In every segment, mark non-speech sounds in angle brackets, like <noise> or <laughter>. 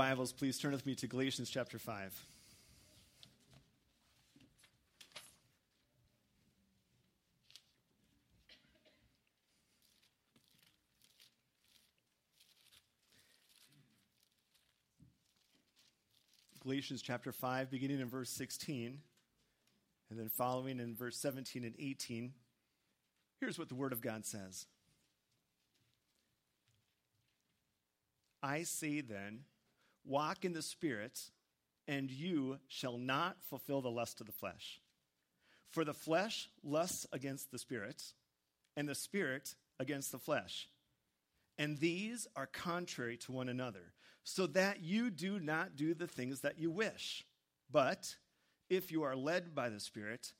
Bibles, please turn with me to Galatians chapter 5. Galatians chapter 5, beginning in verse 16, and then following in verse 17 and 18. Here's what the Word of God says I say then, walk in the Spirit, and you shall not fulfill the lust of the flesh. For the flesh lusts against the Spirit, and the Spirit against the flesh and these are contrary to one another, so that you do not do the things that you wish. But if you are led by the Spirit,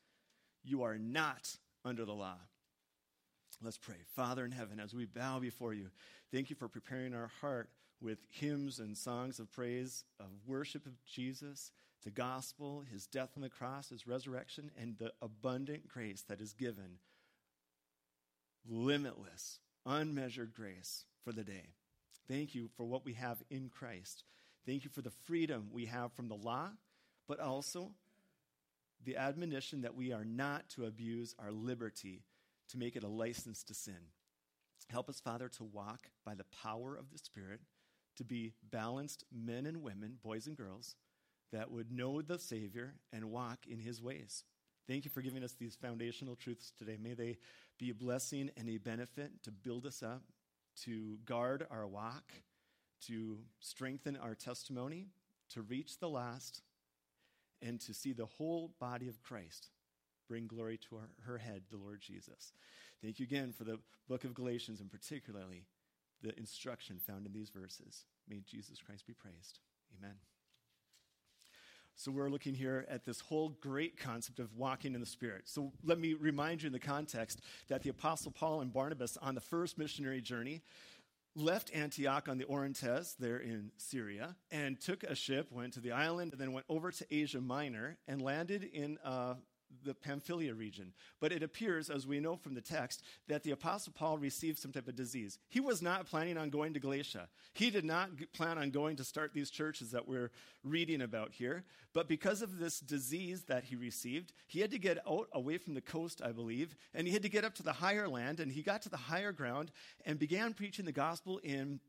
you are not under the law. Let's pray. Father in heaven, as we bow before you, thank you for preparing our heart with hymns and songs of praise, of worship of Jesus, the gospel, his death on the cross, his resurrection, and the abundant grace that is given. Limitless, unmeasured grace for the day. Thank you for what we have in Christ. Thank you for the freedom we have from the law, but also the admonition that we are not to abuse our liberty to make it a license to sin. Help us, Father, to walk by the power of the Spirit, to be balanced men and women, boys and girls, that would know the Savior and walk in his ways. Thank you for giving us these foundational truths today. May they be a blessing and a benefit to build us up to guard our walk, to strengthen our testimony, to reach the last, and to see the whole body of Christ bring glory to our, her head, the Lord Jesus. Thank you again for the book of Galatians and particularly the instruction found in these verses. May Jesus Christ be praised. Amen. So, we're looking here at this whole great concept of walking in the Spirit. So, let me remind you in the context that the Apostle Paul and Barnabas, on the first missionary journey, left Antioch on the Orontes there in Syria and took a ship, went to the island, and then went over to Asia Minor and landed in uh, the Pamphylia region. But it appears, as we know from the text, that the Apostle Paul received some type of disease. He was not planning on going to Galatia. He did not plan on going to start these churches that we're reading about here. But because of this disease that he received, he had to get out away from the coast, I believe, and he had to get up to the higher land. And he got to the higher ground and began preaching the gospel in,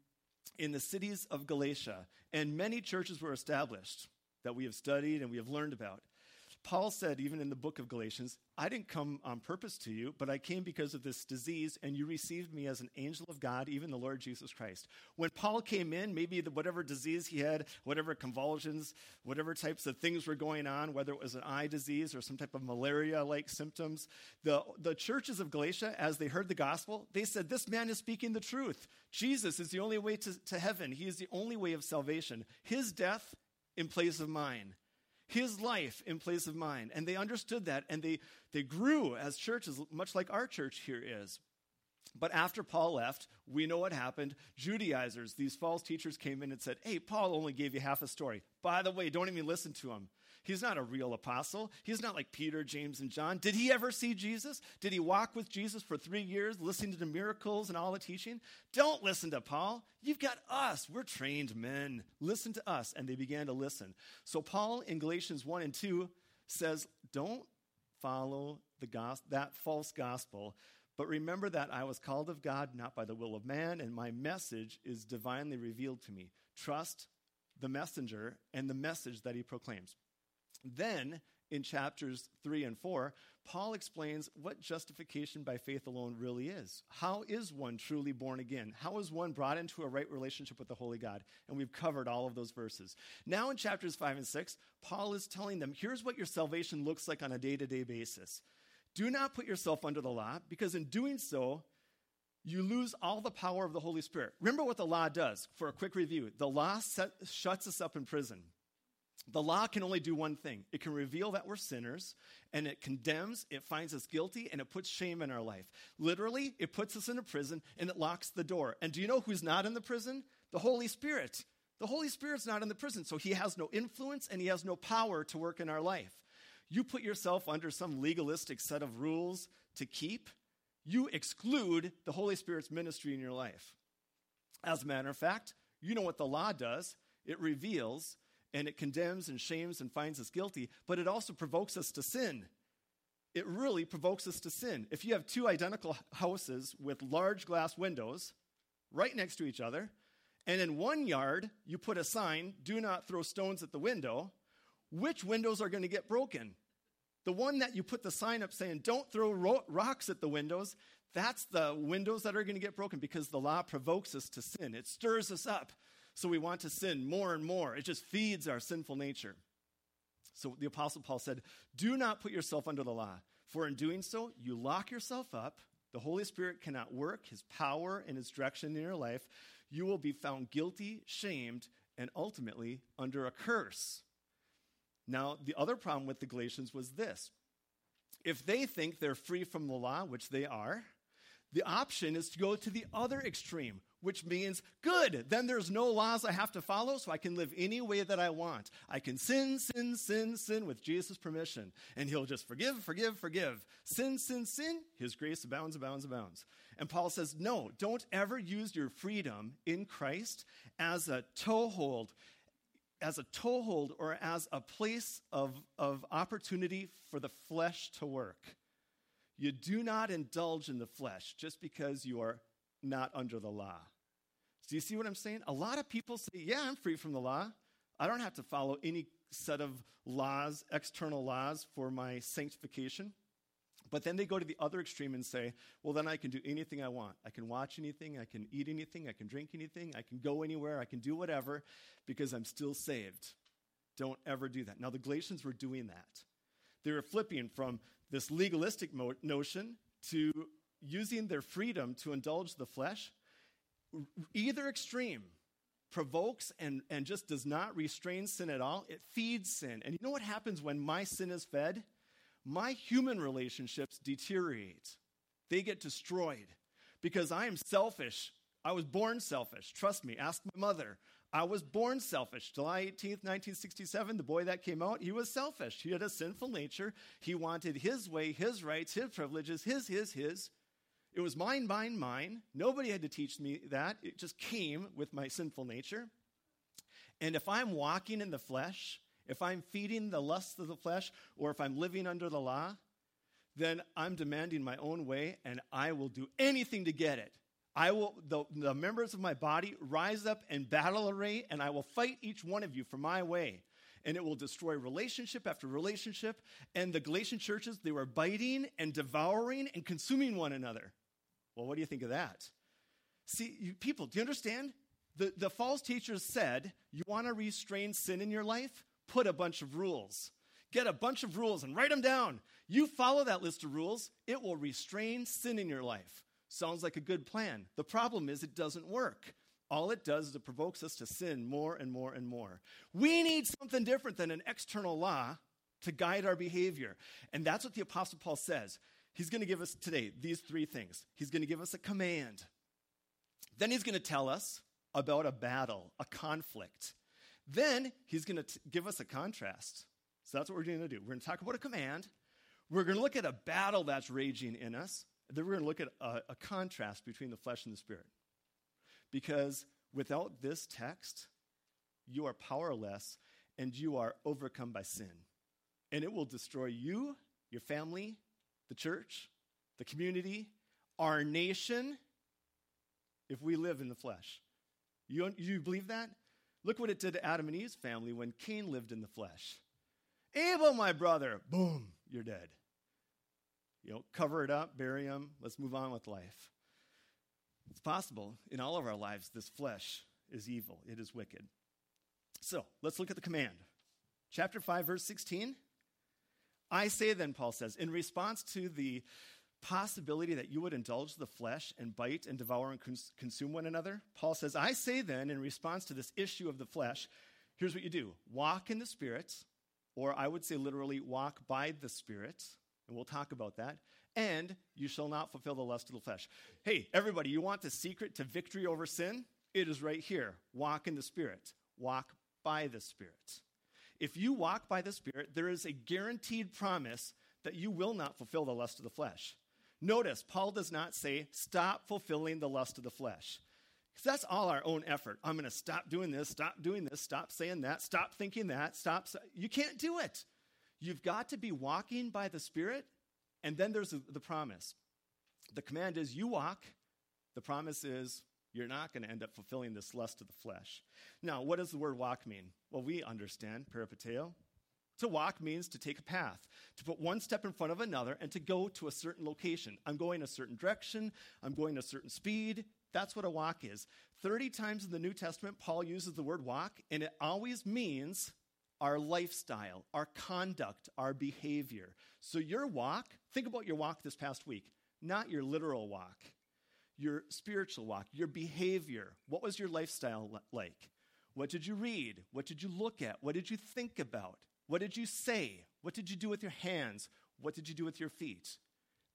in the cities of Galatia. And many churches were established that we have studied and we have learned about. Paul said, even in the book of Galatians, I didn't come on purpose to you, but I came because of this disease, and you received me as an angel of God, even the Lord Jesus Christ. When Paul came in, maybe the, whatever disease he had, whatever convulsions, whatever types of things were going on, whether it was an eye disease or some type of malaria like symptoms, the, the churches of Galatia, as they heard the gospel, they said, This man is speaking the truth. Jesus is the only way to, to heaven, he is the only way of salvation. His death in place of mine his life in place of mine. And they understood that and they, they grew as churches, much like our church here is. But after Paul left, we know what happened. Judaizers, these false teachers came in and said, Hey, Paul only gave you half a story. By the way, don't even listen to him. He's not a real apostle. He's not like Peter, James, and John. Did he ever see Jesus? Did he walk with Jesus for three years, listening to the miracles and all the teaching? Don't listen to Paul. You've got us. We're trained men. Listen to us. And they began to listen. So, Paul in Galatians 1 and 2 says, Don't follow the gos- that false gospel. But remember that I was called of God, not by the will of man, and my message is divinely revealed to me. Trust the messenger and the message that he proclaims. Then, in chapters 3 and 4, Paul explains what justification by faith alone really is. How is one truly born again? How is one brought into a right relationship with the Holy God? And we've covered all of those verses. Now, in chapters 5 and 6, Paul is telling them here's what your salvation looks like on a day to day basis. Do not put yourself under the law, because in doing so, you lose all the power of the Holy Spirit. Remember what the law does. For a quick review, the law set, shuts us up in prison. The law can only do one thing it can reveal that we're sinners, and it condemns, it finds us guilty, and it puts shame in our life. Literally, it puts us in a prison and it locks the door. And do you know who's not in the prison? The Holy Spirit. The Holy Spirit's not in the prison, so he has no influence and he has no power to work in our life. You put yourself under some legalistic set of rules to keep, you exclude the Holy Spirit's ministry in your life. As a matter of fact, you know what the law does It reveals and it condemns and shames and finds us guilty, but it also provokes us to sin. It really provokes us to sin. If you have two identical houses with large glass windows right next to each other, and in one yard you put a sign, do not throw stones at the window, which windows are going to get broken? The one that you put the sign up saying, don't throw ro- rocks at the windows, that's the windows that are going to get broken because the law provokes us to sin. It stirs us up. So we want to sin more and more. It just feeds our sinful nature. So the Apostle Paul said, Do not put yourself under the law, for in doing so, you lock yourself up. The Holy Spirit cannot work his power and his direction in your life. You will be found guilty, shamed, and ultimately under a curse. Now, the other problem with the Galatians was this if they think they're free from the law, which they are, the option is to go to the other extreme, which means, good, then there's no laws I have to follow, so I can live any way that I want. I can sin, sin, sin, sin with Jesus' permission, and he'll just forgive, forgive, forgive. Sin, sin, sin, his grace abounds, abounds, abounds. And Paul says, no, don't ever use your freedom in Christ as a toehold, as a toehold or as a place of, of opportunity for the flesh to work. You do not indulge in the flesh just because you are not under the law. Do you see what I'm saying? A lot of people say, Yeah, I'm free from the law. I don't have to follow any set of laws, external laws, for my sanctification. But then they go to the other extreme and say, well, then I can do anything I want. I can watch anything, I can eat anything, I can drink anything, I can go anywhere, I can do whatever because I'm still saved. Don't ever do that. Now, the Galatians were doing that. They were flipping from this legalistic mo- notion to using their freedom to indulge the flesh, either extreme provokes and, and just does not restrain sin at all. It feeds sin. And you know what happens when my sin is fed? My human relationships deteriorate, they get destroyed because I am selfish. I was born selfish. Trust me, ask my mother. I was born selfish. July 18th, 1967, the boy that came out, he was selfish. He had a sinful nature. He wanted his way, his rights, his privileges, his, his, his. It was mine, mine, mine. Nobody had to teach me that. It just came with my sinful nature. And if I'm walking in the flesh, if I'm feeding the lusts of the flesh, or if I'm living under the law, then I'm demanding my own way and I will do anything to get it. I will, the, the members of my body rise up in battle array, and I will fight each one of you for my way. And it will destroy relationship after relationship. And the Galatian churches, they were biting and devouring and consuming one another. Well, what do you think of that? See, you, people, do you understand? The, the false teachers said, You want to restrain sin in your life? Put a bunch of rules. Get a bunch of rules and write them down. You follow that list of rules, it will restrain sin in your life. Sounds like a good plan. The problem is it doesn't work. All it does is it provokes us to sin more and more and more. We need something different than an external law to guide our behavior. And that's what the Apostle Paul says. He's going to give us today these three things. He's going to give us a command. Then he's going to tell us about a battle, a conflict. Then he's going to give us a contrast. So that's what we're going to do. We're going to talk about a command. We're going to look at a battle that's raging in us. Then we're going to look at a, a contrast between the flesh and the spirit. Because without this text, you are powerless and you are overcome by sin. And it will destroy you, your family, the church, the community, our nation, if we live in the flesh. You, you believe that? Look what it did to Adam and Eve's family when Cain lived in the flesh. Abel, my brother, boom, you're dead. You know, cover it up, bury him, let's move on with life. It's possible in all of our lives, this flesh is evil, it is wicked. So let's look at the command. Chapter 5, verse 16. I say then, Paul says, in response to the possibility that you would indulge the flesh and bite and devour and cons- consume one another, Paul says, I say then, in response to this issue of the flesh, here's what you do walk in the Spirit, or I would say literally, walk by the Spirit and we'll talk about that. And you shall not fulfill the lust of the flesh. Hey, everybody, you want the secret to victory over sin? It is right here. Walk in the Spirit, walk by the Spirit. If you walk by the Spirit, there is a guaranteed promise that you will not fulfill the lust of the flesh. Notice, Paul does not say, stop fulfilling the lust of the flesh. Because that's all our own effort. I'm going to stop doing this, stop doing this, stop saying that, stop thinking that, stop. You can't do it. You've got to be walking by the Spirit, and then there's the promise. The command is you walk, the promise is you're not going to end up fulfilling this lust of the flesh. Now, what does the word walk mean? Well, we understand peripateo. To walk means to take a path, to put one step in front of another, and to go to a certain location. I'm going a certain direction, I'm going a certain speed. That's what a walk is. 30 times in the New Testament, Paul uses the word walk, and it always means our lifestyle, our conduct, our behavior. So, your walk, think about your walk this past week, not your literal walk your spiritual walk, your behavior. What was your lifestyle like? What did you read? What did you look at? What did you think about? What did you say? What did you do with your hands? What did you do with your feet?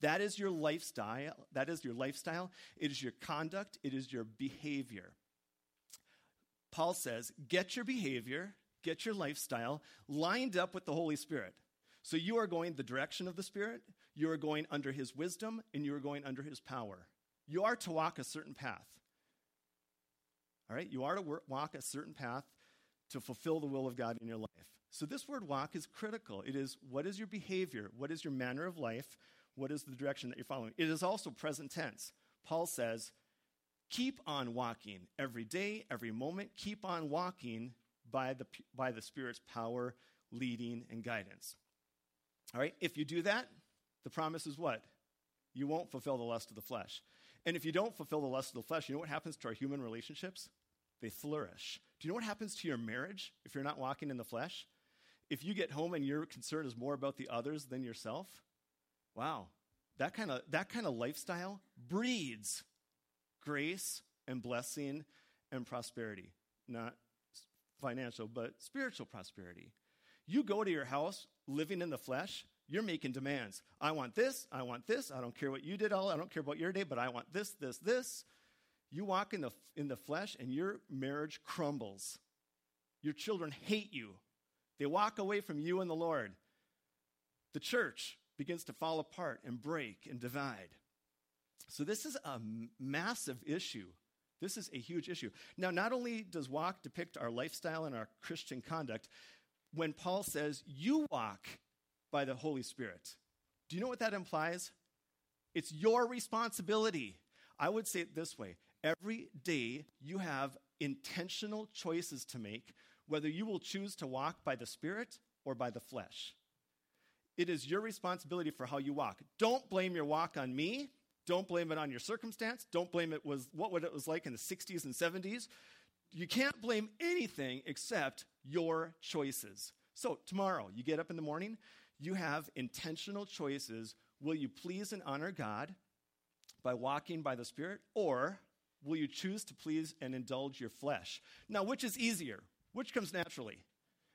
That is your lifestyle. That is your lifestyle. It is your conduct. It is your behavior. Paul says, get your behavior, get your lifestyle lined up with the Holy Spirit. So you are going the direction of the Spirit, you are going under his wisdom, and you are going under his power. You are to walk a certain path. All right? You are to walk a certain path to fulfill the will of God in your life. So, this word walk is critical. It is what is your behavior? What is your manner of life? What is the direction that you're following? It is also present tense. Paul says, keep on walking every day, every moment. Keep on walking by the, by the Spirit's power, leading, and guidance. All right? If you do that, the promise is what? You won't fulfill the lust of the flesh. And if you don't fulfill the lust of the flesh, you know what happens to our human relationships? They flourish. Do you know what happens to your marriage if you're not walking in the flesh? If you get home and your concern is more about the others than yourself, wow, that kind of that kind of lifestyle breeds grace and blessing and prosperity. Not financial, but spiritual prosperity. You go to your house living in the flesh, you're making demands. I want this, I want this, I don't care what you did all, I don't care about your day, but I want this, this, this. You walk in the, in the flesh and your marriage crumbles. Your children hate you. They walk away from you and the Lord. The church begins to fall apart and break and divide. So, this is a massive issue. This is a huge issue. Now, not only does walk depict our lifestyle and our Christian conduct, when Paul says, you walk by the Holy Spirit. Do you know what that implies? It's your responsibility. I would say it this way every day you have intentional choices to make, whether you will choose to walk by the Spirit or by the flesh. It is your responsibility for how you walk. Don't blame your walk on me. Don't blame it on your circumstance. Don't blame it was what it was like in the 60s and 70s. You can't blame anything except your choices. So, tomorrow, you get up in the morning, you have intentional choices. Will you please and honor God by walking by the Spirit, or will you choose to please and indulge your flesh? Now, which is easier? Which comes naturally?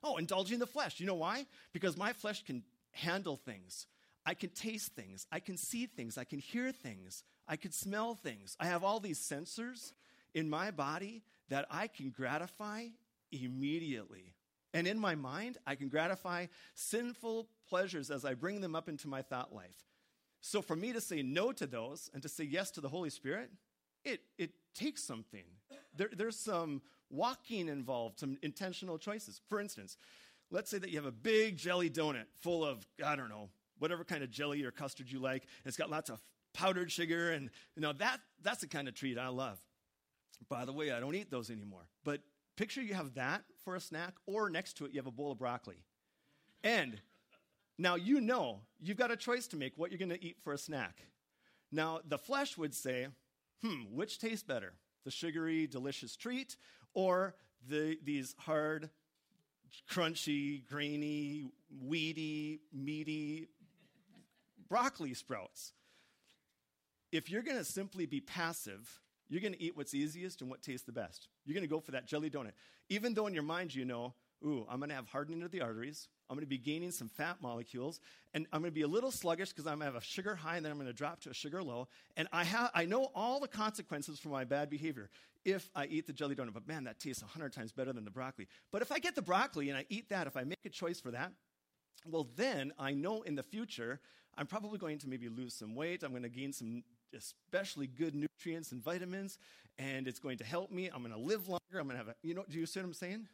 Oh, indulging the flesh. You know why? Because my flesh can handle things. I can taste things. I can see things. I can hear things. I can smell things. I have all these sensors in my body that I can gratify immediately. And in my mind, I can gratify sinful pleasures as I bring them up into my thought life. So for me to say no to those and to say yes to the Holy Spirit, it, it takes something. There, there's some walking involved, some intentional choices. For instance, let's say that you have a big jelly donut full of, I don't know, whatever kind of jelly or custard you like. It's got lots of powdered sugar, and you know that that's the kind of treat I love. By the way, I don't eat those anymore. But Picture you have that for a snack, or next to it, you have a bowl of broccoli. And now you know you've got a choice to make what you're going to eat for a snack. Now, the flesh would say, hmm, which tastes better? The sugary, delicious treat, or the, these hard, crunchy, grainy, weedy, meaty broccoli sprouts? If you're going to simply be passive you're going to eat what's easiest and what tastes the best. You're going to go for that jelly donut. Even though in your mind you know, ooh, I'm going to have hardening of the arteries. I'm going to be gaining some fat molecules. And I'm going to be a little sluggish because I'm going to have a sugar high and then I'm going to drop to a sugar low. And I, have, I know all the consequences for my bad behavior if I eat the jelly donut. But man, that tastes 100 times better than the broccoli. But if I get the broccoli and I eat that, if I make a choice for that, well, then I know in the future I'm probably going to maybe lose some weight. I'm going to gain some especially good nutrients and vitamins, and it's going to help me. I'm going to live longer. I'm going to have a, you know, do you see what I'm saying?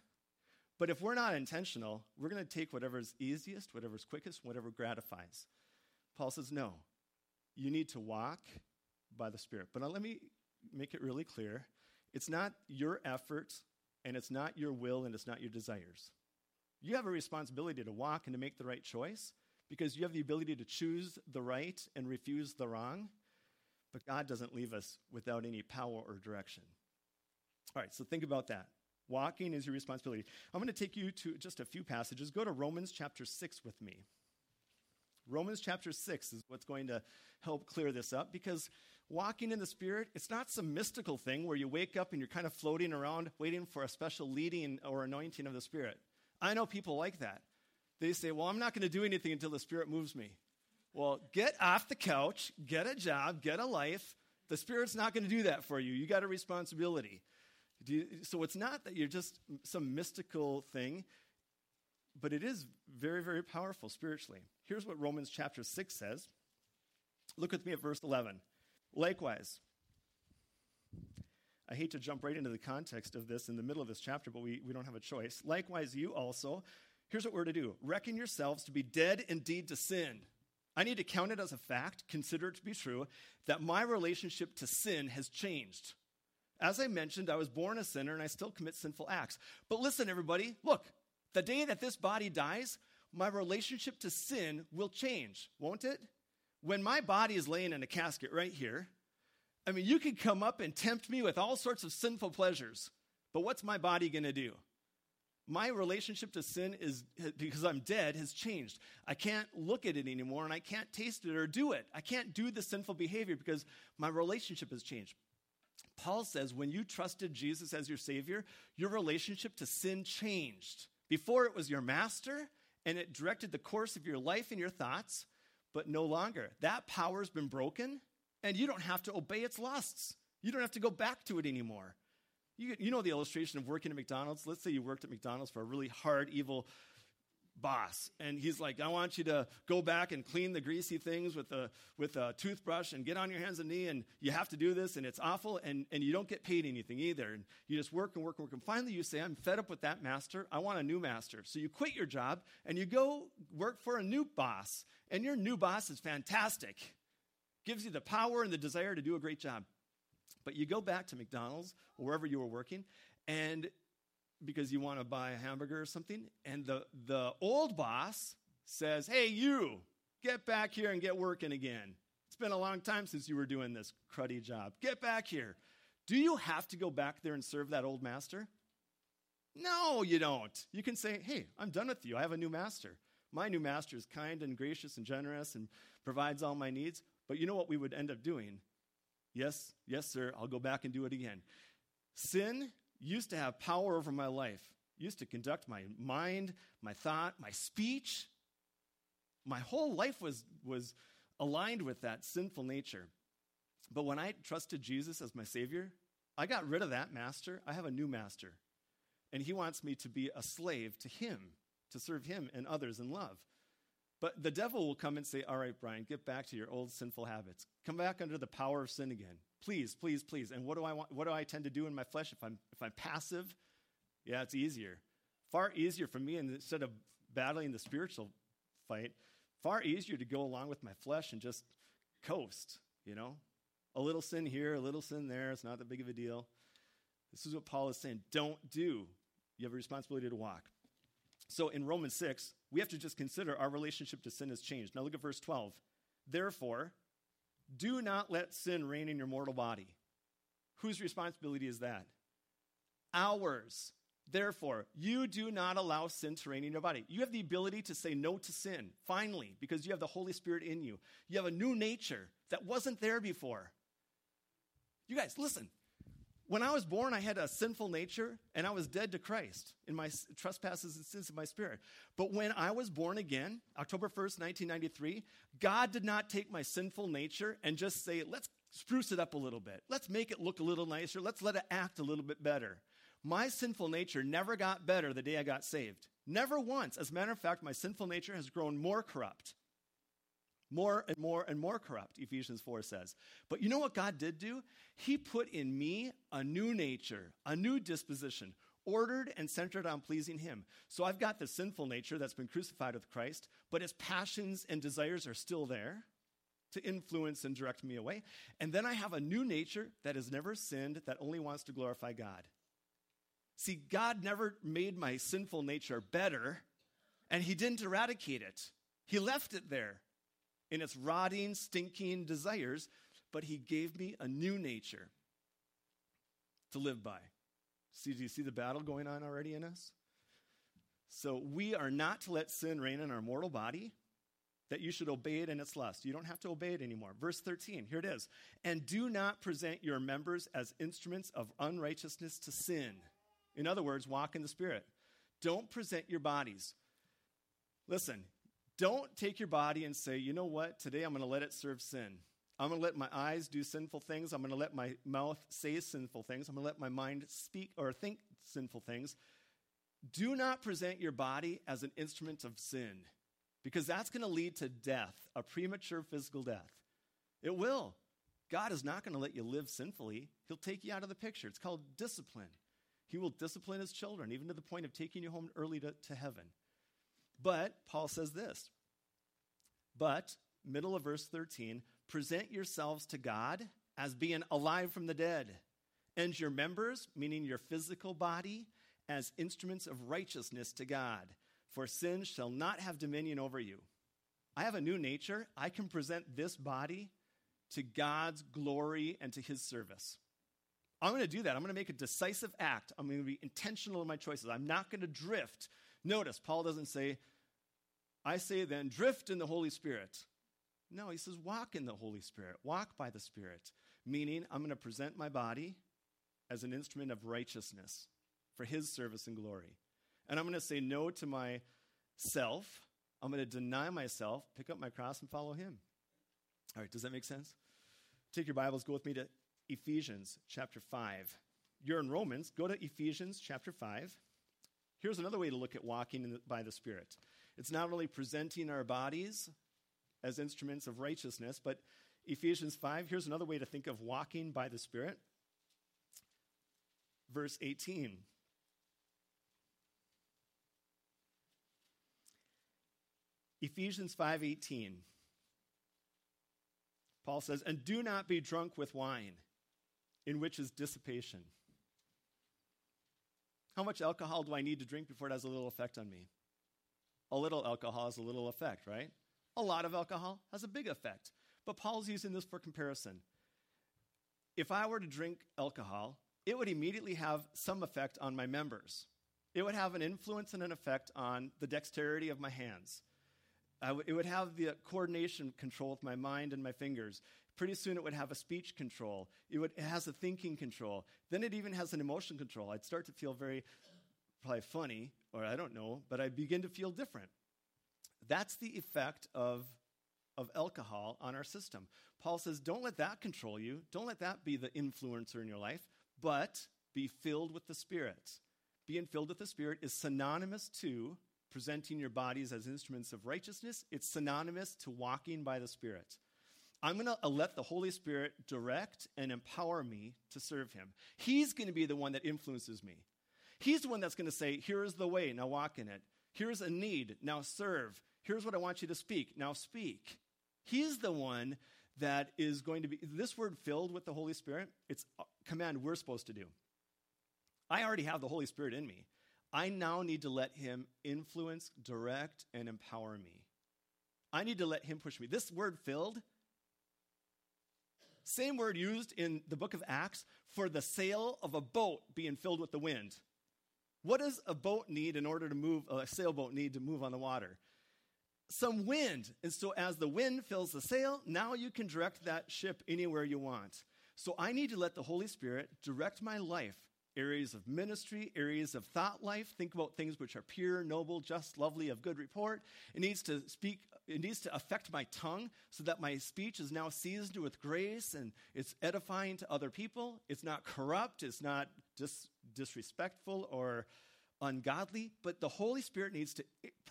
But if we're not intentional, we're going to take whatever's easiest, whatever's quickest, whatever gratifies. Paul says, no, you need to walk by the Spirit. But let me make it really clear it's not your effort, and it's not your will, and it's not your desires. You have a responsibility to walk and to make the right choice because you have the ability to choose the right and refuse the wrong. But God doesn't leave us without any power or direction. All right, so think about that. Walking is your responsibility. I'm going to take you to just a few passages. Go to Romans chapter 6 with me. Romans chapter 6 is what's going to help clear this up because walking in the Spirit, it's not some mystical thing where you wake up and you're kind of floating around waiting for a special leading or anointing of the Spirit. I know people like that. They say, Well, I'm not going to do anything until the Spirit moves me. Well, get off the couch, get a job, get a life. The Spirit's not going to do that for you. You got a responsibility. You, so it's not that you're just some mystical thing, but it is very, very powerful spiritually. Here's what Romans chapter 6 says. Look with me at verse 11. Likewise, I hate to jump right into the context of this in the middle of this chapter, but we, we don't have a choice. Likewise, you also, here's what we're to do reckon yourselves to be dead indeed to sin. I need to count it as a fact, consider it to be true, that my relationship to sin has changed. As I mentioned, I was born a sinner and I still commit sinful acts. But listen, everybody, look, the day that this body dies, my relationship to sin will change, won't it? When my body is laying in a casket right here, I mean, you could come up and tempt me with all sorts of sinful pleasures, but what's my body going to do? My relationship to sin is, because I'm dead, has changed. I can't look at it anymore and I can't taste it or do it. I can't do the sinful behavior because my relationship has changed. Paul says when you trusted Jesus as your Savior, your relationship to sin changed. Before it was your master and it directed the course of your life and your thoughts, but no longer. That power's been broken and you don't have to obey its lusts. You don't have to go back to it anymore. You, you know the illustration of working at McDonald's? Let's say you worked at McDonald's for a really hard, evil boss and he's like i want you to go back and clean the greasy things with a with a toothbrush and get on your hands and knee and you have to do this and it's awful and, and you don't get paid anything either and you just work and work and work and finally you say i'm fed up with that master. I want a new master. So you quit your job and you go work for a new boss and your new boss is fantastic. Gives you the power and the desire to do a great job but you go back to mcdonald's or wherever you were working and because you want to buy a hamburger or something, and the, the old boss says, Hey, you, get back here and get working again. It's been a long time since you were doing this cruddy job. Get back here. Do you have to go back there and serve that old master? No, you don't. You can say, Hey, I'm done with you. I have a new master. My new master is kind and gracious and generous and provides all my needs. But you know what we would end up doing? Yes, yes, sir, I'll go back and do it again. Sin used to have power over my life, used to conduct my mind, my thought, my speech. My whole life was, was aligned with that sinful nature. But when I trusted Jesus as my Savior, I got rid of that master. I have a new master. And he wants me to be a slave to him, to serve him and others in love. But the devil will come and say, All right, Brian, get back to your old sinful habits. Come back under the power of sin again. Please, please, please. And what do I want? What do I tend to do in my flesh if I'm if I'm passive? Yeah, it's easier. Far easier for me instead of battling the spiritual fight, far easier to go along with my flesh and just coast, you know? A little sin here, a little sin there, it's not that big of a deal. This is what Paul is saying. Don't do. You have a responsibility to walk. So in Romans 6, we have to just consider our relationship to sin has changed. Now look at verse 12. Therefore, do not let sin reign in your mortal body. Whose responsibility is that? Ours. Therefore, you do not allow sin to reign in your body. You have the ability to say no to sin, finally, because you have the Holy Spirit in you. You have a new nature that wasn't there before. You guys, listen. When I was born, I had a sinful nature and I was dead to Christ in my trespasses and sins of my spirit. But when I was born again, October 1st, 1993, God did not take my sinful nature and just say, let's spruce it up a little bit. Let's make it look a little nicer. Let's let it act a little bit better. My sinful nature never got better the day I got saved. Never once. As a matter of fact, my sinful nature has grown more corrupt. More and more and more corrupt, Ephesians 4 says. But you know what God did do? He put in me a new nature, a new disposition, ordered and centered on pleasing Him. So I've got the sinful nature that's been crucified with Christ, but its passions and desires are still there to influence and direct me away. And then I have a new nature that has never sinned, that only wants to glorify God. See, God never made my sinful nature better, and He didn't eradicate it. He left it there in its rotting, stinking desires, but He gave me a new nature to live by. See, do you see the battle going on already in us? So we are not to let sin reign in our mortal body, that you should obey it in its lust. You don't have to obey it anymore. Verse 13, here it is. And do not present your members as instruments of unrighteousness to sin. In other words, walk in the Spirit. Don't present your bodies. Listen, don't take your body and say, you know what, today I'm going to let it serve sin. I'm going to let my eyes do sinful things. I'm going to let my mouth say sinful things. I'm going to let my mind speak or think sinful things. Do not present your body as an instrument of sin because that's going to lead to death, a premature physical death. It will. God is not going to let you live sinfully, He'll take you out of the picture. It's called discipline. He will discipline His children, even to the point of taking you home early to, to heaven. But Paul says this. But, middle of verse 13, present yourselves to God as being alive from the dead, and your members, meaning your physical body, as instruments of righteousness to God. For sin shall not have dominion over you. I have a new nature. I can present this body to God's glory and to his service. I'm going to do that. I'm going to make a decisive act. I'm going to be intentional in my choices. I'm not going to drift. Notice, Paul doesn't say, I say then, drift in the Holy Spirit. No, he says, walk in the Holy Spirit, walk by the Spirit, meaning I'm going to present my body as an instrument of righteousness for his service and glory. And I'm going to say no to myself. I'm going to deny myself, pick up my cross, and follow him. All right, does that make sense? Take your Bibles, go with me to Ephesians chapter 5. You're in Romans, go to Ephesians chapter 5. Here's another way to look at walking the, by the Spirit it's not only presenting our bodies as instruments of righteousness. But Ephesians 5, here's another way to think of walking by the Spirit. Verse 18. Ephesians 5:18 Paul says, "And do not be drunk with wine, in which is dissipation." How much alcohol do I need to drink before it has a little effect on me? A little alcohol has a little effect, right? A lot of alcohol has a big effect. But Paul's using this for comparison. If I were to drink alcohol, it would immediately have some effect on my members. It would have an influence and an effect on the dexterity of my hands. It would have the coordination control with my mind and my fingers. Pretty soon it would have a speech control. It, would, it has a thinking control. Then it even has an emotion control. I'd start to feel very, probably funny, or I don't know, but I begin to feel different. That's the effect of, of alcohol on our system. Paul says, don't let that control you. Don't let that be the influencer in your life, but be filled with the Spirit. Being filled with the Spirit is synonymous to presenting your bodies as instruments of righteousness, it's synonymous to walking by the Spirit. I'm going to uh, let the Holy Spirit direct and empower me to serve Him. He's going to be the one that influences me. He's the one that's going to say, Here is the way, now walk in it. Here's a need, now serve. Here's what I want you to speak. Now speak. He's the one that is going to be, this word filled with the Holy Spirit, it's a command we're supposed to do. I already have the Holy Spirit in me. I now need to let Him influence, direct, and empower me. I need to let Him push me. This word filled, same word used in the book of Acts for the sail of a boat being filled with the wind. What does a boat need in order to move, a sailboat need to move on the water? some wind. And so, as the wind fills the sail, now you can direct that ship anywhere you want. So, I need to let the Holy Spirit direct my life areas of ministry, areas of thought life. Think about things which are pure, noble, just, lovely, of good report. It needs to speak, it needs to affect my tongue so that my speech is now seasoned with grace and it's edifying to other people. It's not corrupt, it's not dis- disrespectful or ungodly, but the Holy Spirit needs to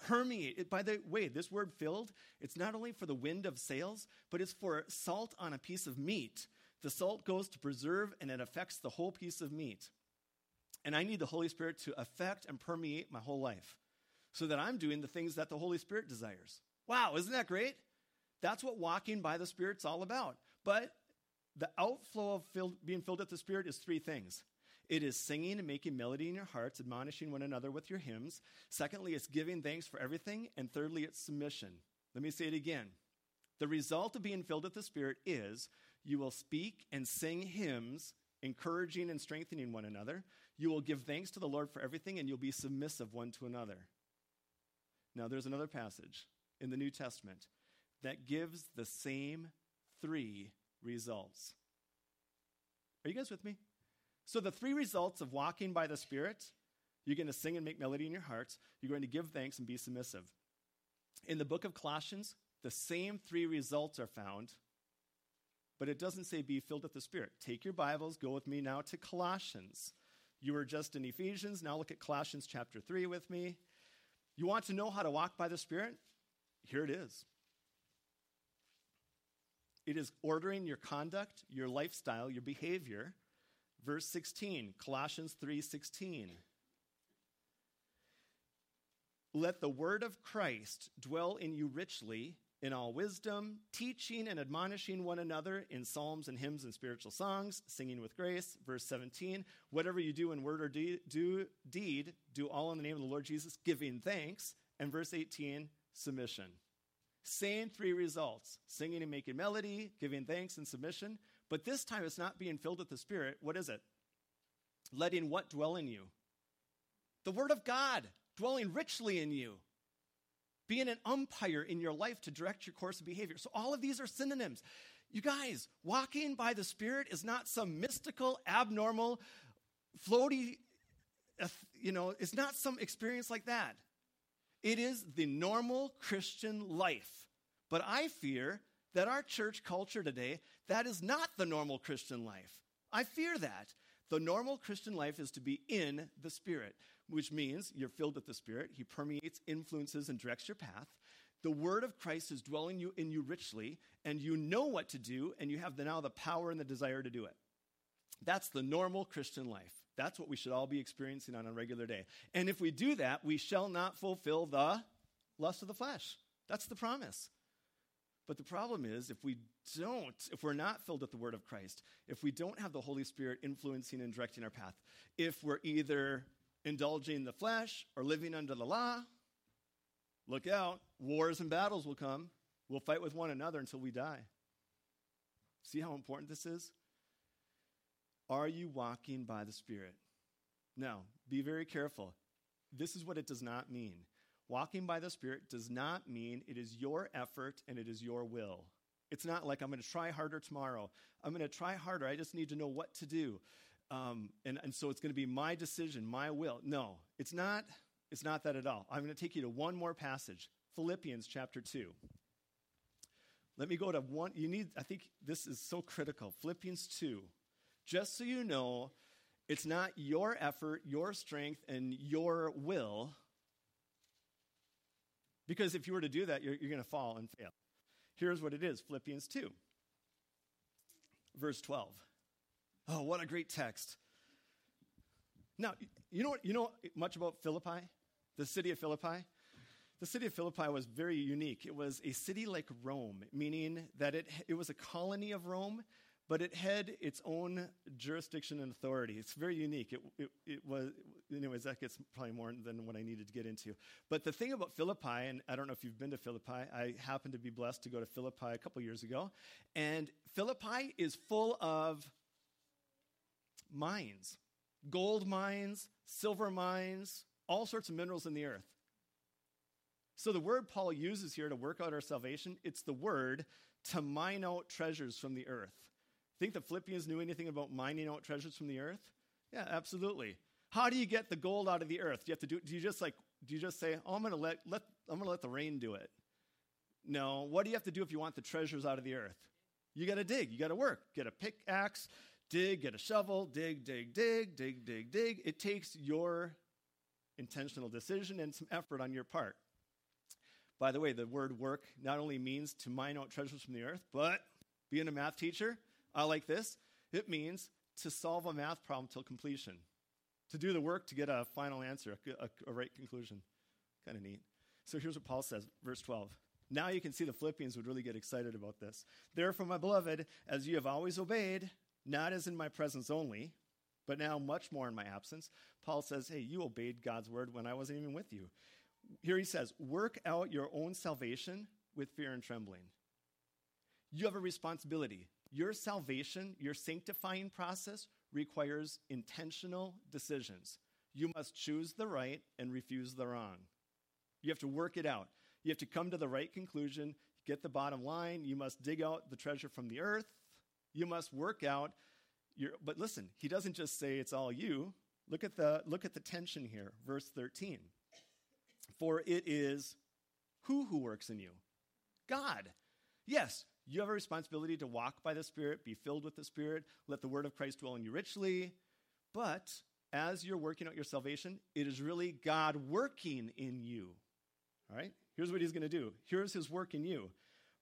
permeate. It, by the way, this word filled, it's not only for the wind of sails, but it's for salt on a piece of meat. The salt goes to preserve and it affects the whole piece of meat. And I need the Holy Spirit to affect and permeate my whole life so that I'm doing the things that the Holy Spirit desires. Wow, isn't that great? That's what walking by the Spirit's all about. But the outflow of filled, being filled with the Spirit is three things it is singing and making melody in your hearts, admonishing one another with your hymns. Secondly, it's giving thanks for everything. And thirdly, it's submission. Let me say it again. The result of being filled with the Spirit is you will speak and sing hymns, encouraging and strengthening one another. You will give thanks to the Lord for everything, and you'll be submissive one to another. Now, there's another passage in the New Testament that gives the same three results. Are you guys with me? So, the three results of walking by the Spirit you're going to sing and make melody in your hearts, you're going to give thanks and be submissive. In the book of Colossians, the same three results are found, but it doesn't say be filled with the Spirit. Take your Bibles, go with me now to Colossians. You were just in Ephesians, now look at Colossians chapter 3 with me. You want to know how to walk by the Spirit? Here it is. It is ordering your conduct, your lifestyle, your behavior Verse 16, Colossians 3:16. Let the word of Christ dwell in you richly in all wisdom, teaching and admonishing one another in psalms and hymns and spiritual songs, singing with grace. Verse 17, whatever you do in word or de- do, deed, do all in the name of the Lord Jesus, giving thanks. And verse 18, submission. Same three results singing and making melody, giving thanks and submission. But this time it's not being filled with the Spirit. What is it? Letting what dwell in you? The Word of God dwelling richly in you. Being an umpire in your life to direct your course of behavior. So all of these are synonyms. You guys, walking by the Spirit is not some mystical, abnormal, floaty, you know, it's not some experience like that. It is the normal Christian life. But I fear that our church culture today, that is not the normal Christian life. I fear that. The normal Christian life is to be in the Spirit, which means you're filled with the Spirit. He permeates, influences, and directs your path. The word of Christ is dwelling you in you richly, and you know what to do, and you have the, now the power and the desire to do it. That's the normal Christian life. That's what we should all be experiencing on a regular day. And if we do that, we shall not fulfill the lust of the flesh. That's the promise. But the problem is, if we don't, if we're not filled with the Word of Christ, if we don't have the Holy Spirit influencing and directing our path, if we're either indulging the flesh or living under the law, look out. Wars and battles will come. We'll fight with one another until we die. See how important this is? Are you walking by the Spirit? Now, be very careful. This is what it does not mean. Walking by the Spirit does not mean it is your effort and it is your will. It's not like I'm going to try harder tomorrow. I'm going to try harder. I just need to know what to do. Um, and, and so it's going to be my decision, my will. No, it's not, it's not that at all. I'm going to take you to one more passage Philippians chapter 2. Let me go to one. You need, I think this is so critical. Philippians 2. Just so you know, it's not your effort, your strength, and your will because if you were to do that, you're, you're going to fall and fail. Here's what it is Philippians 2, verse 12. Oh, what a great text. Now, you know, what, you know much about Philippi, the city of Philippi? The city of Philippi was very unique. It was a city like Rome, meaning that it, it was a colony of Rome, but it had its own jurisdiction and authority. It's very unique. It, it, it, was, anyways, that gets probably more than what I needed to get into. But the thing about Philippi, and I don't know if you've been to Philippi, I happened to be blessed to go to Philippi a couple years ago, and Philippi is full of mines gold mines, silver mines, all sorts of minerals in the earth. So the word Paul uses here to work out our salvation, it's the word to mine out treasures from the earth. Think the Philippians knew anything about mining out treasures from the earth? Yeah, absolutely. How do you get the gold out of the earth? Do you have to do do you just like do you just say, "Oh, I'm going to let let I'm going to let the rain do it?" No, what do you have to do if you want the treasures out of the earth? You got to dig, you got to work. Get a pickaxe, dig, get a shovel, dig, dig, dig, dig, dig, dig. It takes your intentional decision and some effort on your part. By the way, the word work not only means to mine out treasures from the earth, but being a math teacher, I like this. It means to solve a math problem till completion, to do the work to get a final answer, a, a, a right conclusion. Kind of neat. So here's what Paul says, verse 12. Now you can see the Philippians would really get excited about this. Therefore, my beloved, as you have always obeyed, not as in my presence only, but now much more in my absence, Paul says, Hey, you obeyed God's word when I wasn't even with you. Here he says, Work out your own salvation with fear and trembling. You have a responsibility. Your salvation, your sanctifying process, requires intentional decisions. You must choose the right and refuse the wrong. You have to work it out. You have to come to the right conclusion, get the bottom line. You must dig out the treasure from the earth. You must work out your. But listen, he doesn't just say it's all you. Look at the look at the tension here, verse 13. For it is who who works in you? God. Yes, you have a responsibility to walk by the Spirit, be filled with the Spirit, let the word of Christ dwell in you richly. But as you're working out your salvation, it is really God working in you. All right? Here's what he's going to do. Here's his work in you,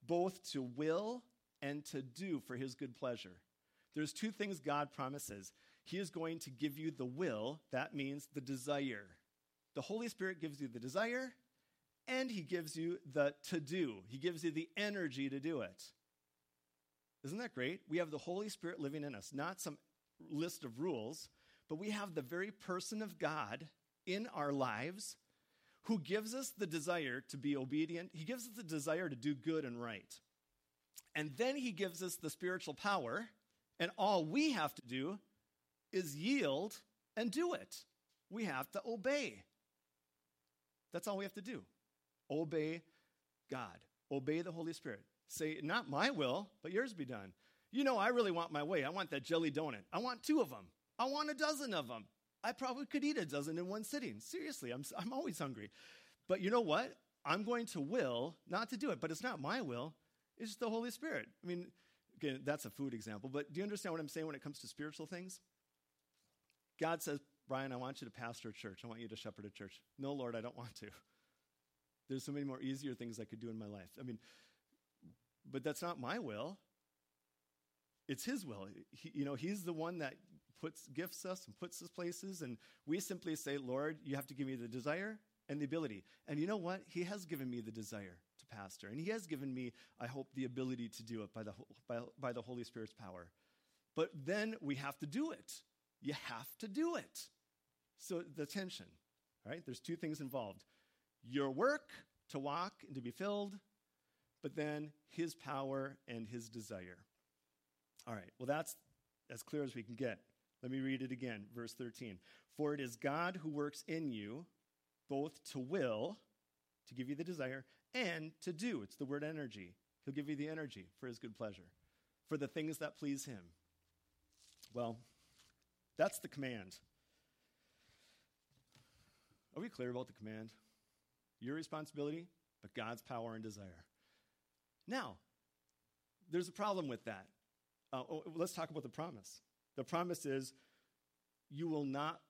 both to will and to do for his good pleasure. There's two things God promises. He is going to give you the will, that means the desire. The Holy Spirit gives you the desire, and he gives you the to do. He gives you the energy to do it. Isn't that great? We have the Holy Spirit living in us, not some list of rules, but we have the very person of God in our lives who gives us the desire to be obedient. He gives us the desire to do good and right. And then he gives us the spiritual power, and all we have to do is yield and do it. We have to obey. That's all we have to do. Obey God. Obey the Holy Spirit. Say, not my will, but yours be done. You know, I really want my way. I want that jelly donut. I want two of them. I want a dozen of them. I probably could eat a dozen in one sitting. Seriously, I'm, I'm always hungry. But you know what? I'm going to will not to do it, but it's not my will, it's the Holy Spirit. I mean, again, that's a food example, but do you understand what I'm saying when it comes to spiritual things? God says, Brian, I want you to pastor a church. I want you to shepherd a church. No, Lord, I don't want to. There's so many more easier things I could do in my life. I mean, but that's not my will. It's His will. He, you know, He's the one that puts gifts us and puts us places, and we simply say, Lord, you have to give me the desire and the ability. And you know what? He has given me the desire to pastor, and He has given me, I hope, the ability to do it by the, by, by the Holy Spirit's power. But then we have to do it. You have to do it. So the tension, right? There's two things involved your work to walk and to be filled, but then His power and His desire. All right, well, that's as clear as we can get. Let me read it again, verse 13. For it is God who works in you both to will, to give you the desire, and to do. It's the word energy. He'll give you the energy for his good pleasure, for the things that please him. Well, that's the command. Are we clear about the command? Your responsibility, but God's power and desire. Now, there's a problem with that. Uh, oh, let's talk about the promise. The promise is, you will not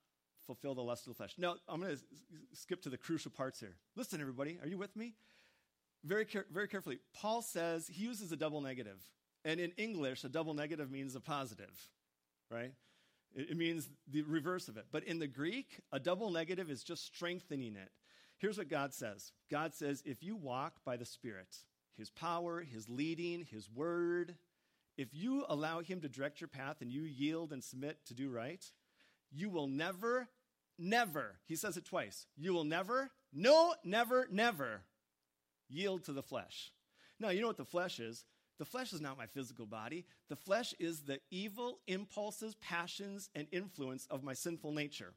fulfill the lust of the flesh. Now, I'm going to skip to the crucial parts here. Listen, everybody, are you with me? Very, care- very carefully. Paul says he uses a double negative. And in English, a double negative means a positive, right? It, it means the reverse of it. But in the Greek, a double negative is just strengthening it. Here's what God says God says, if you walk by the Spirit, His power, His leading, His word, if you allow Him to direct your path and you yield and submit to do right, you will never, never, He says it twice, you will never, no, never, never yield to the flesh. Now, you know what the flesh is? The flesh is not my physical body. The flesh is the evil impulses, passions, and influence of my sinful nature,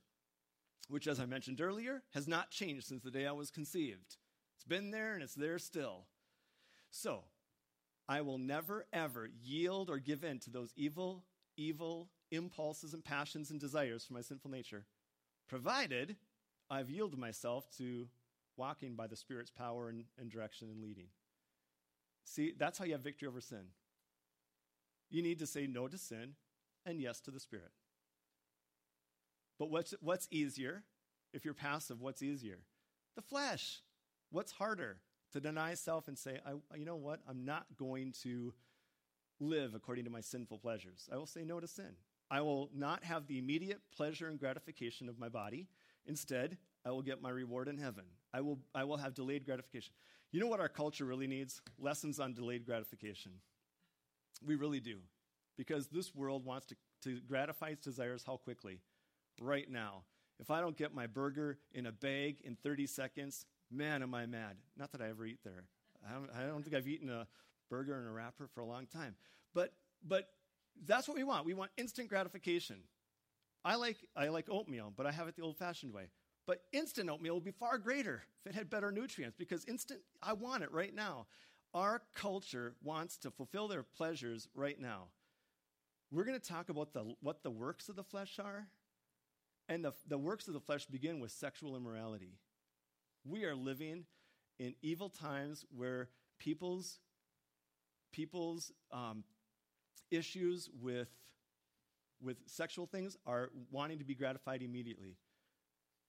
which, as I mentioned earlier, has not changed since the day I was conceived. It's been there and it's there still. So, I will never, ever yield or give in to those evil, evil impulses and passions and desires for my sinful nature, provided I've yielded myself to walking by the Spirit's power and, and direction and leading. See, that's how you have victory over sin. You need to say no to sin and yes to the Spirit. But what's, what's easier? If you're passive, what's easier? The flesh. What's harder? to deny self and say, I, you know what? I'm not going to live according to my sinful pleasures. I will say no to sin. I will not have the immediate pleasure and gratification of my body. Instead, I will get my reward in heaven. I will, I will have delayed gratification. You know what our culture really needs? Lessons on delayed gratification. We really do. Because this world wants to, to gratify its desires how quickly? Right now. If I don't get my burger in a bag in 30 seconds, man, am I mad. Not that I ever eat there. I don't, I don't think I've eaten a burger in a wrapper for a long time. But, but that's what we want. We want instant gratification. I like, I like oatmeal, but I have it the old fashioned way. But instant oatmeal would be far greater if it had better nutrients because instant, I want it right now. Our culture wants to fulfill their pleasures right now. We're going to talk about the, what the works of the flesh are. And the, the works of the flesh begin with sexual immorality. We are living in evil times where people's, people's um, issues with, with sexual things are wanting to be gratified immediately.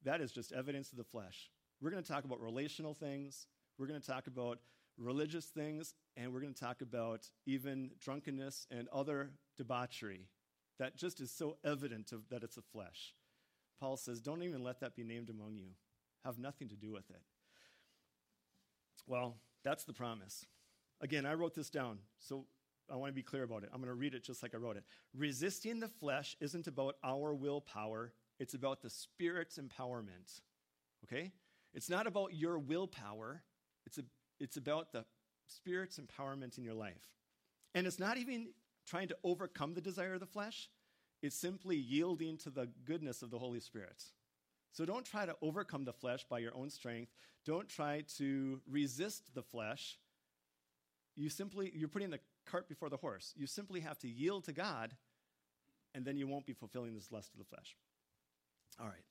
That is just evidence of the flesh. We're going to talk about relational things, we're going to talk about religious things, and we're going to talk about even drunkenness and other debauchery that just is so evident of, that it's a flesh. Paul says, Don't even let that be named among you. Have nothing to do with it. Well, that's the promise. Again, I wrote this down, so I want to be clear about it. I'm going to read it just like I wrote it. Resisting the flesh isn't about our willpower, it's about the Spirit's empowerment. Okay? It's not about your willpower, it's, a, it's about the Spirit's empowerment in your life. And it's not even trying to overcome the desire of the flesh, it's simply yielding to the goodness of the Holy Spirit. So don't try to overcome the flesh by your own strength. Don't try to resist the flesh. You simply you're putting the cart before the horse. You simply have to yield to God and then you won't be fulfilling this lust of the flesh. All right,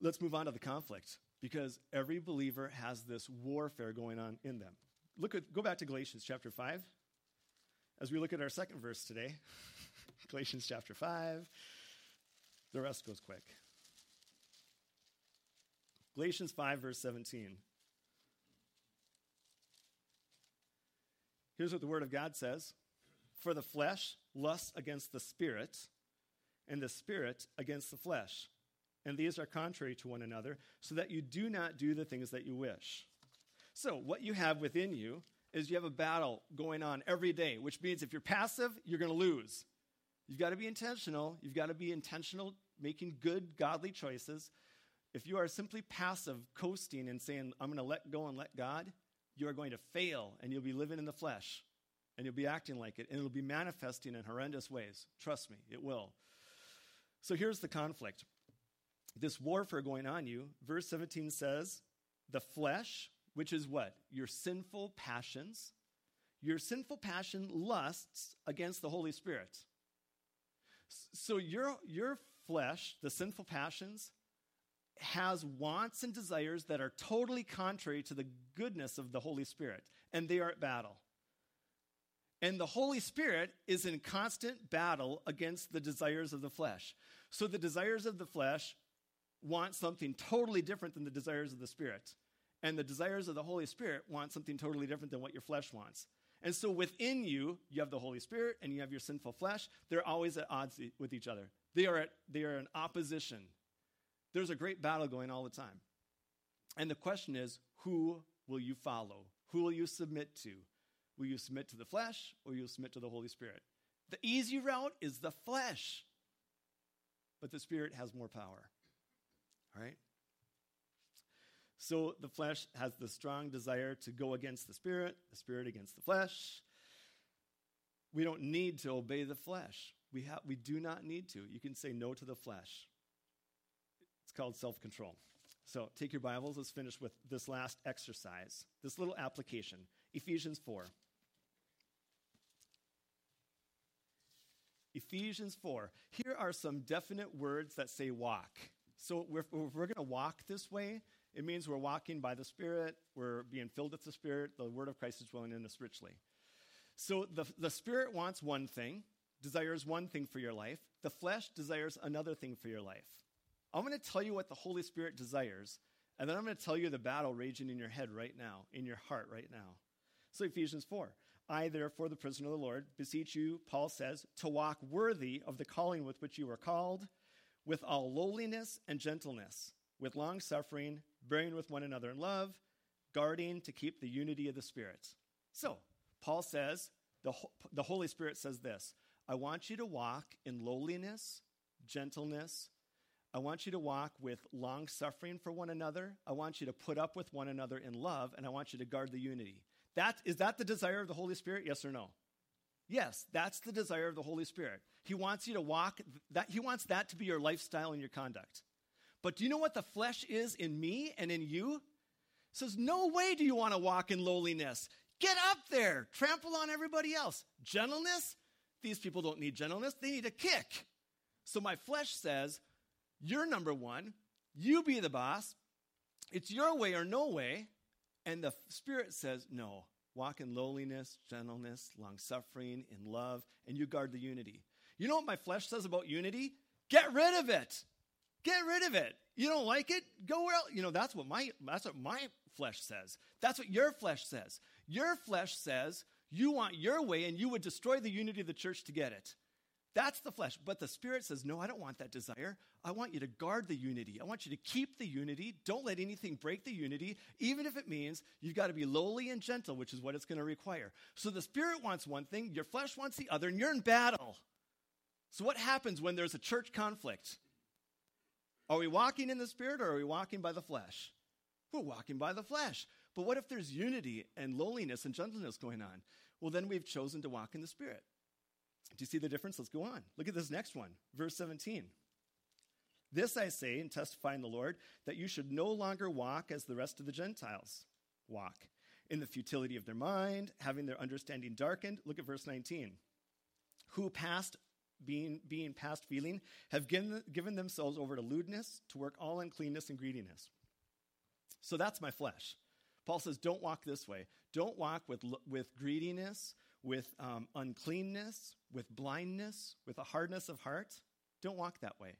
let's move on to the conflict because every believer has this warfare going on in them. Look at, go back to Galatians chapter 5 as we look at our second verse today. <laughs> <laughs> Galatians chapter 5. The rest goes quick. Galatians 5, verse 17. Here's what the Word of God says For the flesh lusts against the Spirit, and the Spirit against the flesh and these are contrary to one another, so that you do not do the things that you wish. So, what you have within you is you have a battle going on every day, which means if you're passive, you're going to lose. You've got to be intentional. You've got to be intentional, making good, godly choices. If you are simply passive, coasting, and saying, I'm going to let go and let God, you are going to fail and you'll be living in the flesh and you'll be acting like it and it'll be manifesting in horrendous ways. Trust me, it will. So here's the conflict this warfare going on you, verse 17 says, the flesh, which is what? Your sinful passions. Your sinful passion lusts against the Holy Spirit. So your, your flesh, the sinful passions, has wants and desires that are totally contrary to the goodness of the Holy Spirit, and they are at battle. And the Holy Spirit is in constant battle against the desires of the flesh. So the desires of the flesh want something totally different than the desires of the Spirit. And the desires of the Holy Spirit want something totally different than what your flesh wants. And so within you, you have the Holy Spirit and you have your sinful flesh. They're always at odds with each other. They are, at, they are in opposition. There's a great battle going all the time. And the question is who will you follow? Who will you submit to? Will you submit to the flesh or will you submit to the Holy Spirit? The easy route is the flesh, but the Spirit has more power. Right? So the flesh has the strong desire to go against the spirit, the spirit against the flesh. We don't need to obey the flesh. We, ha- we do not need to. You can say no to the flesh. It's called self control. So take your Bibles. Let's finish with this last exercise, this little application Ephesians 4. Ephesians 4. Here are some definite words that say walk. So if we're, we're going to walk this way, it means we're walking by the Spirit, we're being filled with the Spirit, the Word of Christ is dwelling in us richly. So the, the Spirit wants one thing, desires one thing for your life, the flesh desires another thing for your life. I'm going to tell you what the Holy Spirit desires, And then I'm going to tell you the battle raging in your head right now, in your heart right now. So, Ephesians 4. I, therefore, the prisoner of the Lord, beseech you, Paul says, to walk worthy of the calling with which you were called, with all lowliness and gentleness, with long suffering, bearing with one another in love, guarding to keep the unity of the Spirit. So, Paul says, the, the Holy Spirit says this I want you to walk in lowliness, gentleness. I want you to walk with long suffering for one another. I want you to put up with one another in love, and I want you to guard the unity. That, is that the desire of the Holy Spirit? Yes or no? Yes, that's the desire of the Holy Spirit. He wants you to walk that he wants that to be your lifestyle and your conduct. But do you know what the flesh is in me and in you? It says, No way do you want to walk in lowliness. Get up there, trample on everybody else. Gentleness? These people don't need gentleness, they need a kick. So my flesh says, You're number one, you be the boss, it's your way or no way. And the Spirit says, No, walk in lowliness, gentleness, long suffering, in love, and you guard the unity. You know what my flesh says about unity? Get rid of it. Get rid of it. You don't like it? Go where else. You know, that's what my that's what my flesh says. That's what your flesh says. Your flesh says you want your way and you would destroy the unity of the church to get it. That's the flesh. But the Spirit says, No, I don't want that desire. I want you to guard the unity. I want you to keep the unity. Don't let anything break the unity, even if it means you've got to be lowly and gentle, which is what it's going to require. So the Spirit wants one thing, your flesh wants the other, and you're in battle. So what happens when there's a church conflict? Are we walking in the Spirit or are we walking by the flesh? We're walking by the flesh. But what if there's unity and lowliness and gentleness going on? Well, then we've chosen to walk in the Spirit. Do you see the difference? Let's go on. Look at this next one, verse 17. This I say and testify in the Lord that you should no longer walk as the rest of the Gentiles walk, in the futility of their mind, having their understanding darkened. Look at verse 19. Who past being, being past feeling, have given, given themselves over to lewdness, to work all uncleanness and greediness. So that's my flesh. Paul says, don't walk this way. Don't walk with, with greediness, with um, uncleanness, with blindness, with a hardness of heart. Don't walk that way.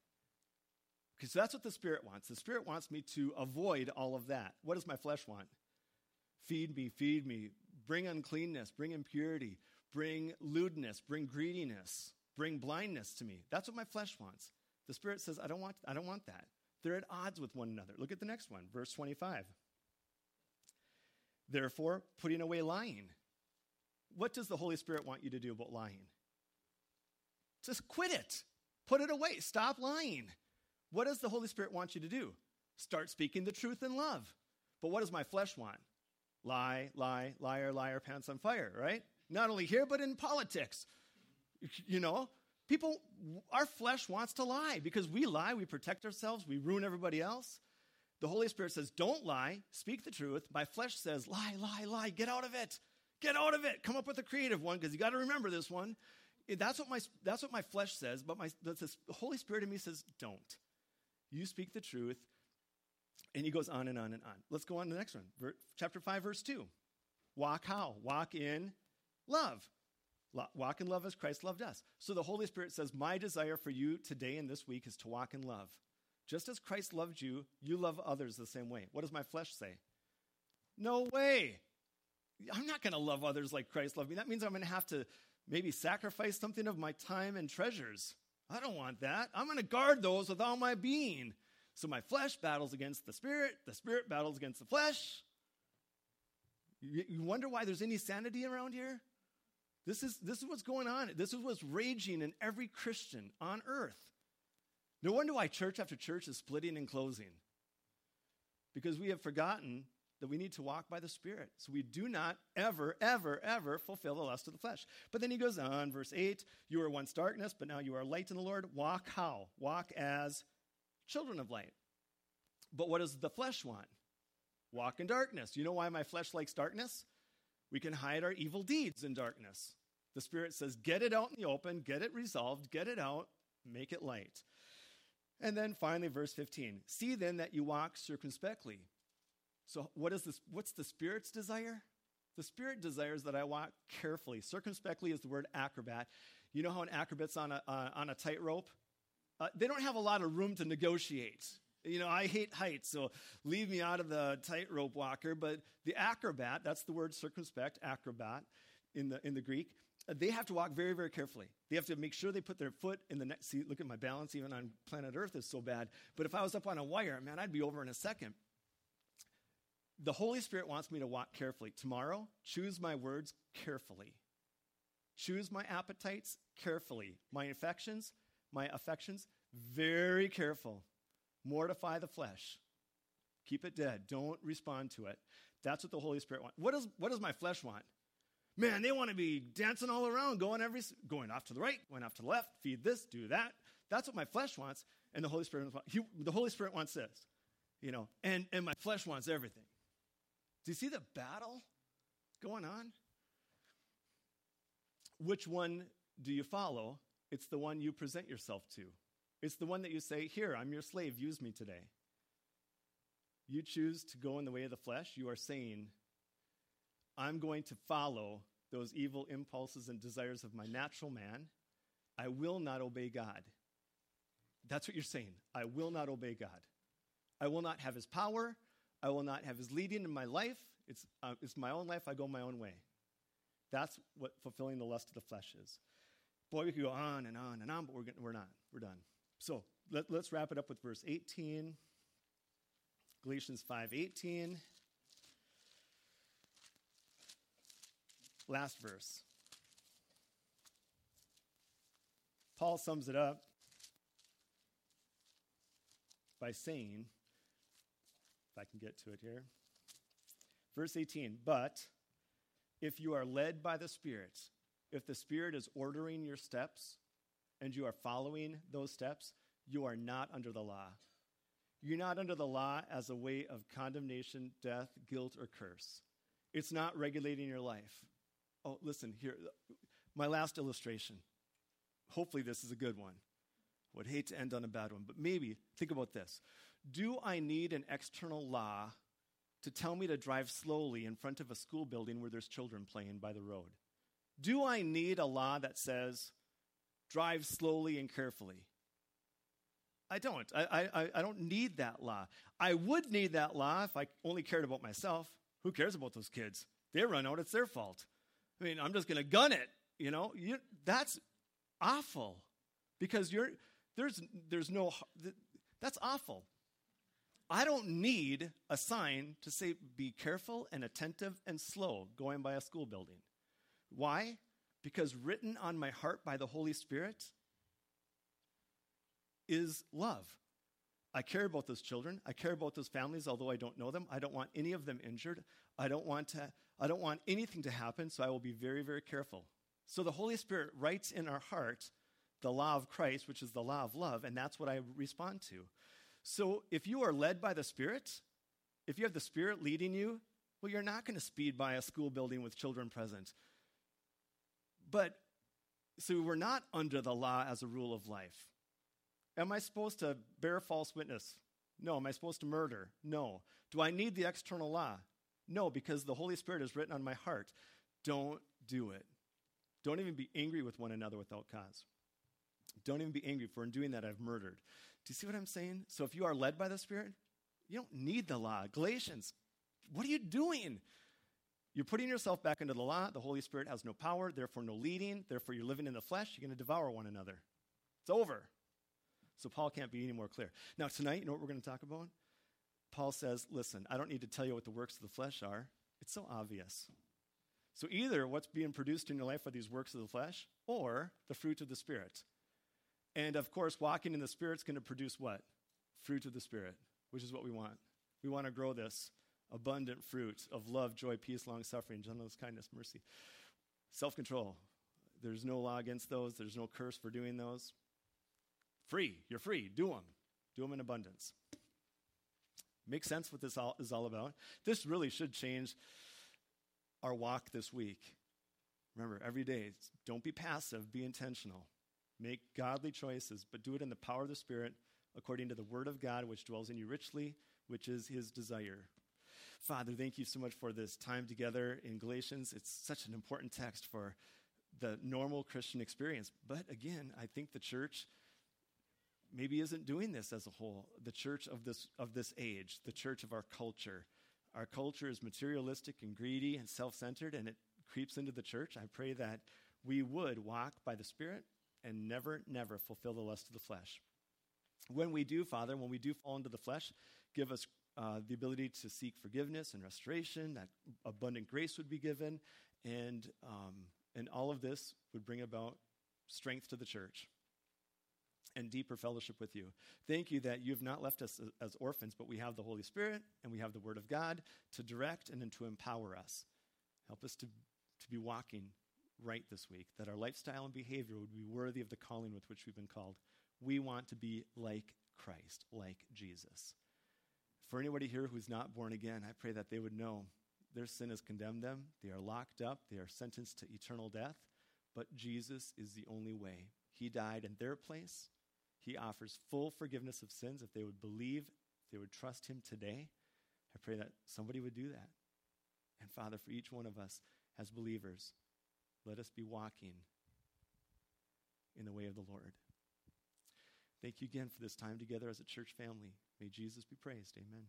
Because that's what the Spirit wants. The Spirit wants me to avoid all of that. What does my flesh want? Feed me, feed me. Bring uncleanness, bring impurity, bring lewdness, bring greediness, bring blindness to me. That's what my flesh wants. The Spirit says, I don't want, I don't want that. They're at odds with one another. Look at the next one, verse 25. Therefore, putting away lying. What does the Holy Spirit want you to do about lying? Just quit it. Put it away. Stop lying. What does the Holy Spirit want you to do? Start speaking the truth in love. But what does my flesh want? Lie, lie, liar, liar, pants on fire, right? Not only here, but in politics. You know, people, our flesh wants to lie because we lie, we protect ourselves, we ruin everybody else. The Holy Spirit says, Don't lie, speak the truth. My flesh says, Lie, lie, lie, get out of it. Get out of it. Come up with a creative one because you got to remember this one. That's what my that's what my flesh says, but my the Holy Spirit in me says, "Don't." You speak the truth, and he goes on and on and on. Let's go on to the next one, chapter five, verse two. Walk how? Walk in love. Walk in love as Christ loved us. So the Holy Spirit says, "My desire for you today and this week is to walk in love, just as Christ loved you. You love others the same way." What does my flesh say? No way. I'm not going to love others like Christ loved me. That means I'm going to have to maybe sacrifice something of my time and treasures. I don't want that. I'm going to guard those with all my being. So my flesh battles against the spirit, the spirit battles against the flesh. You, wonder why there's any sanity around here? This is, this is what's going on. This is what's raging in every Christian on earth. No wonder why church after church is splitting and closing. Because we have forgotten that we need to walk by the Spirit. So we do not ever, ever, ever fulfill the lust of the flesh. But then he goes on, verse 8 You were once darkness, but now you are light in the Lord. Walk how? Walk as children of light. But what does the flesh want? Walk in darkness. You know why my flesh likes darkness? We can hide our evil deeds in darkness. The Spirit says, get it out in the open, get it resolved, get it out, make it light. And then finally, verse 15 See then that you walk circumspectly so, what is this? What's the Spirit's desire? The Spirit desires that I walk carefully. Circumspectly is the word acrobat. You know how an acrobat's on a, uh, on a tightrope? Uh, they don't have a lot of room to negotiate. You know, I hate heights, so leave me out of the tightrope walker. But the acrobat, that's the word circumspect, acrobat in the, in the Greek, uh, they have to walk very, very carefully. They have to make sure they put their foot in the next. See, look at my balance, even on planet Earth, is so bad. But if I was up on a wire, man, I'd be over in a second. The Holy Spirit wants me to walk carefully. Tomorrow, choose my words carefully. Choose my appetites carefully. My affections, my affections, very careful. Mortify the flesh. Keep it dead. Don't respond to it. That's what the Holy Spirit wants. What does, what does my flesh want? Man, they want to be dancing all around, going every going off to the right, going off to the left, feed this, do that. That's what my flesh wants, and the Holy Spirit wants. He, the Holy Spirit wants this, you know, and and my flesh wants everything. Do you see the battle going on? Which one do you follow? It's the one you present yourself to. It's the one that you say, Here, I'm your slave, use me today. You choose to go in the way of the flesh, you are saying, I'm going to follow those evil impulses and desires of my natural man. I will not obey God. That's what you're saying. I will not obey God. I will not have his power. I will not have his leading in my life. It's, uh, it's my own life. I go my own way. That's what fulfilling the lust of the flesh is. Boy, we could go on and on and on, but we're, we're not. We're done. So let, let's wrap it up with verse 18. Galatians 5:18. Last verse. Paul sums it up by saying, if I can get to it here, verse 18, but if you are led by the Spirit, if the Spirit is ordering your steps and you are following those steps, you are not under the law. You're not under the law as a way of condemnation, death, guilt, or curse. It's not regulating your life. Oh, listen, here, my last illustration. Hopefully, this is a good one. Would hate to end on a bad one, but maybe think about this. Do I need an external law to tell me to drive slowly in front of a school building where there's children playing by the road? Do I need a law that says drive slowly and carefully? I don't. I, I, I don't need that law. I would need that law if I only cared about myself. Who cares about those kids? They run out, it's their fault. I mean, I'm just going to gun it. You know, you, that's awful because you're there's there's no that's awful. I don't need a sign to say be careful and attentive and slow going by a school building. Why? Because written on my heart by the Holy Spirit is love. I care about those children. I care about those families, although I don't know them. I don't want any of them injured. I don't want to, I don't want anything to happen, so I will be very, very careful. So the Holy Spirit writes in our heart the law of Christ, which is the law of love, and that's what I respond to. So if you are led by the Spirit, if you have the Spirit leading you, well, you're not going to speed by a school building with children present. But so we're not under the law as a rule of life. Am I supposed to bear false witness? No. Am I supposed to murder? No. Do I need the external law? No, because the Holy Spirit is written on my heart. Don't do it. Don't even be angry with one another without cause. Don't even be angry, for in doing that I've murdered. Do you see what I'm saying? So if you are led by the Spirit, you don't need the law. Galatians, what are you doing? You're putting yourself back into the law. The Holy Spirit has no power, therefore no leading. Therefore, you're living in the flesh. You're going to devour one another. It's over. So Paul can't be any more clear. Now, tonight, you know what we're going to talk about? Paul says, listen, I don't need to tell you what the works of the flesh are. It's so obvious. So either what's being produced in your life are these works of the flesh or the fruit of the Spirit. And of course, walking in the Spirit's going to produce what? Fruit of the Spirit, which is what we want. We want to grow this abundant fruit of love, joy, peace, long suffering, gentleness, kindness, mercy, self control. There's no law against those, there's no curse for doing those. Free. You're free. Do them. Do them in abundance. Make sense what this all, is all about? This really should change our walk this week. Remember, every day, don't be passive, be intentional. Make godly choices, but do it in the power of the Spirit according to the Word of God, which dwells in you richly, which is His desire. Father, thank you so much for this time together in Galatians. It's such an important text for the normal Christian experience. But again, I think the church maybe isn't doing this as a whole. The church of this, of this age, the church of our culture. Our culture is materialistic and greedy and self centered, and it creeps into the church. I pray that we would walk by the Spirit and never, never fulfill the lust of the flesh. When we do, Father, when we do fall into the flesh, give us uh, the ability to seek forgiveness and restoration, that abundant grace would be given, and, um, and all of this would bring about strength to the church and deeper fellowship with you. Thank you that you have not left us as orphans, but we have the Holy Spirit and we have the Word of God to direct and to empower us. Help us to, to be walking right this week, that our lifestyle and behavior would be worthy of the calling with which we've been called. We want to be like Christ, like Jesus. For anybody here who's not born again, I pray that they would know their sin has condemned them. They are locked up. They are sentenced to eternal death. But Jesus is the only way. He died in their place. He offers full forgiveness of sins if they would believe, if they would trust Him today. I pray that somebody would do that. And Father, for each one of us as believers, let us be walking in the way of the Lord. Thank you again for this time together as a church family. May Jesus be praised. Amen.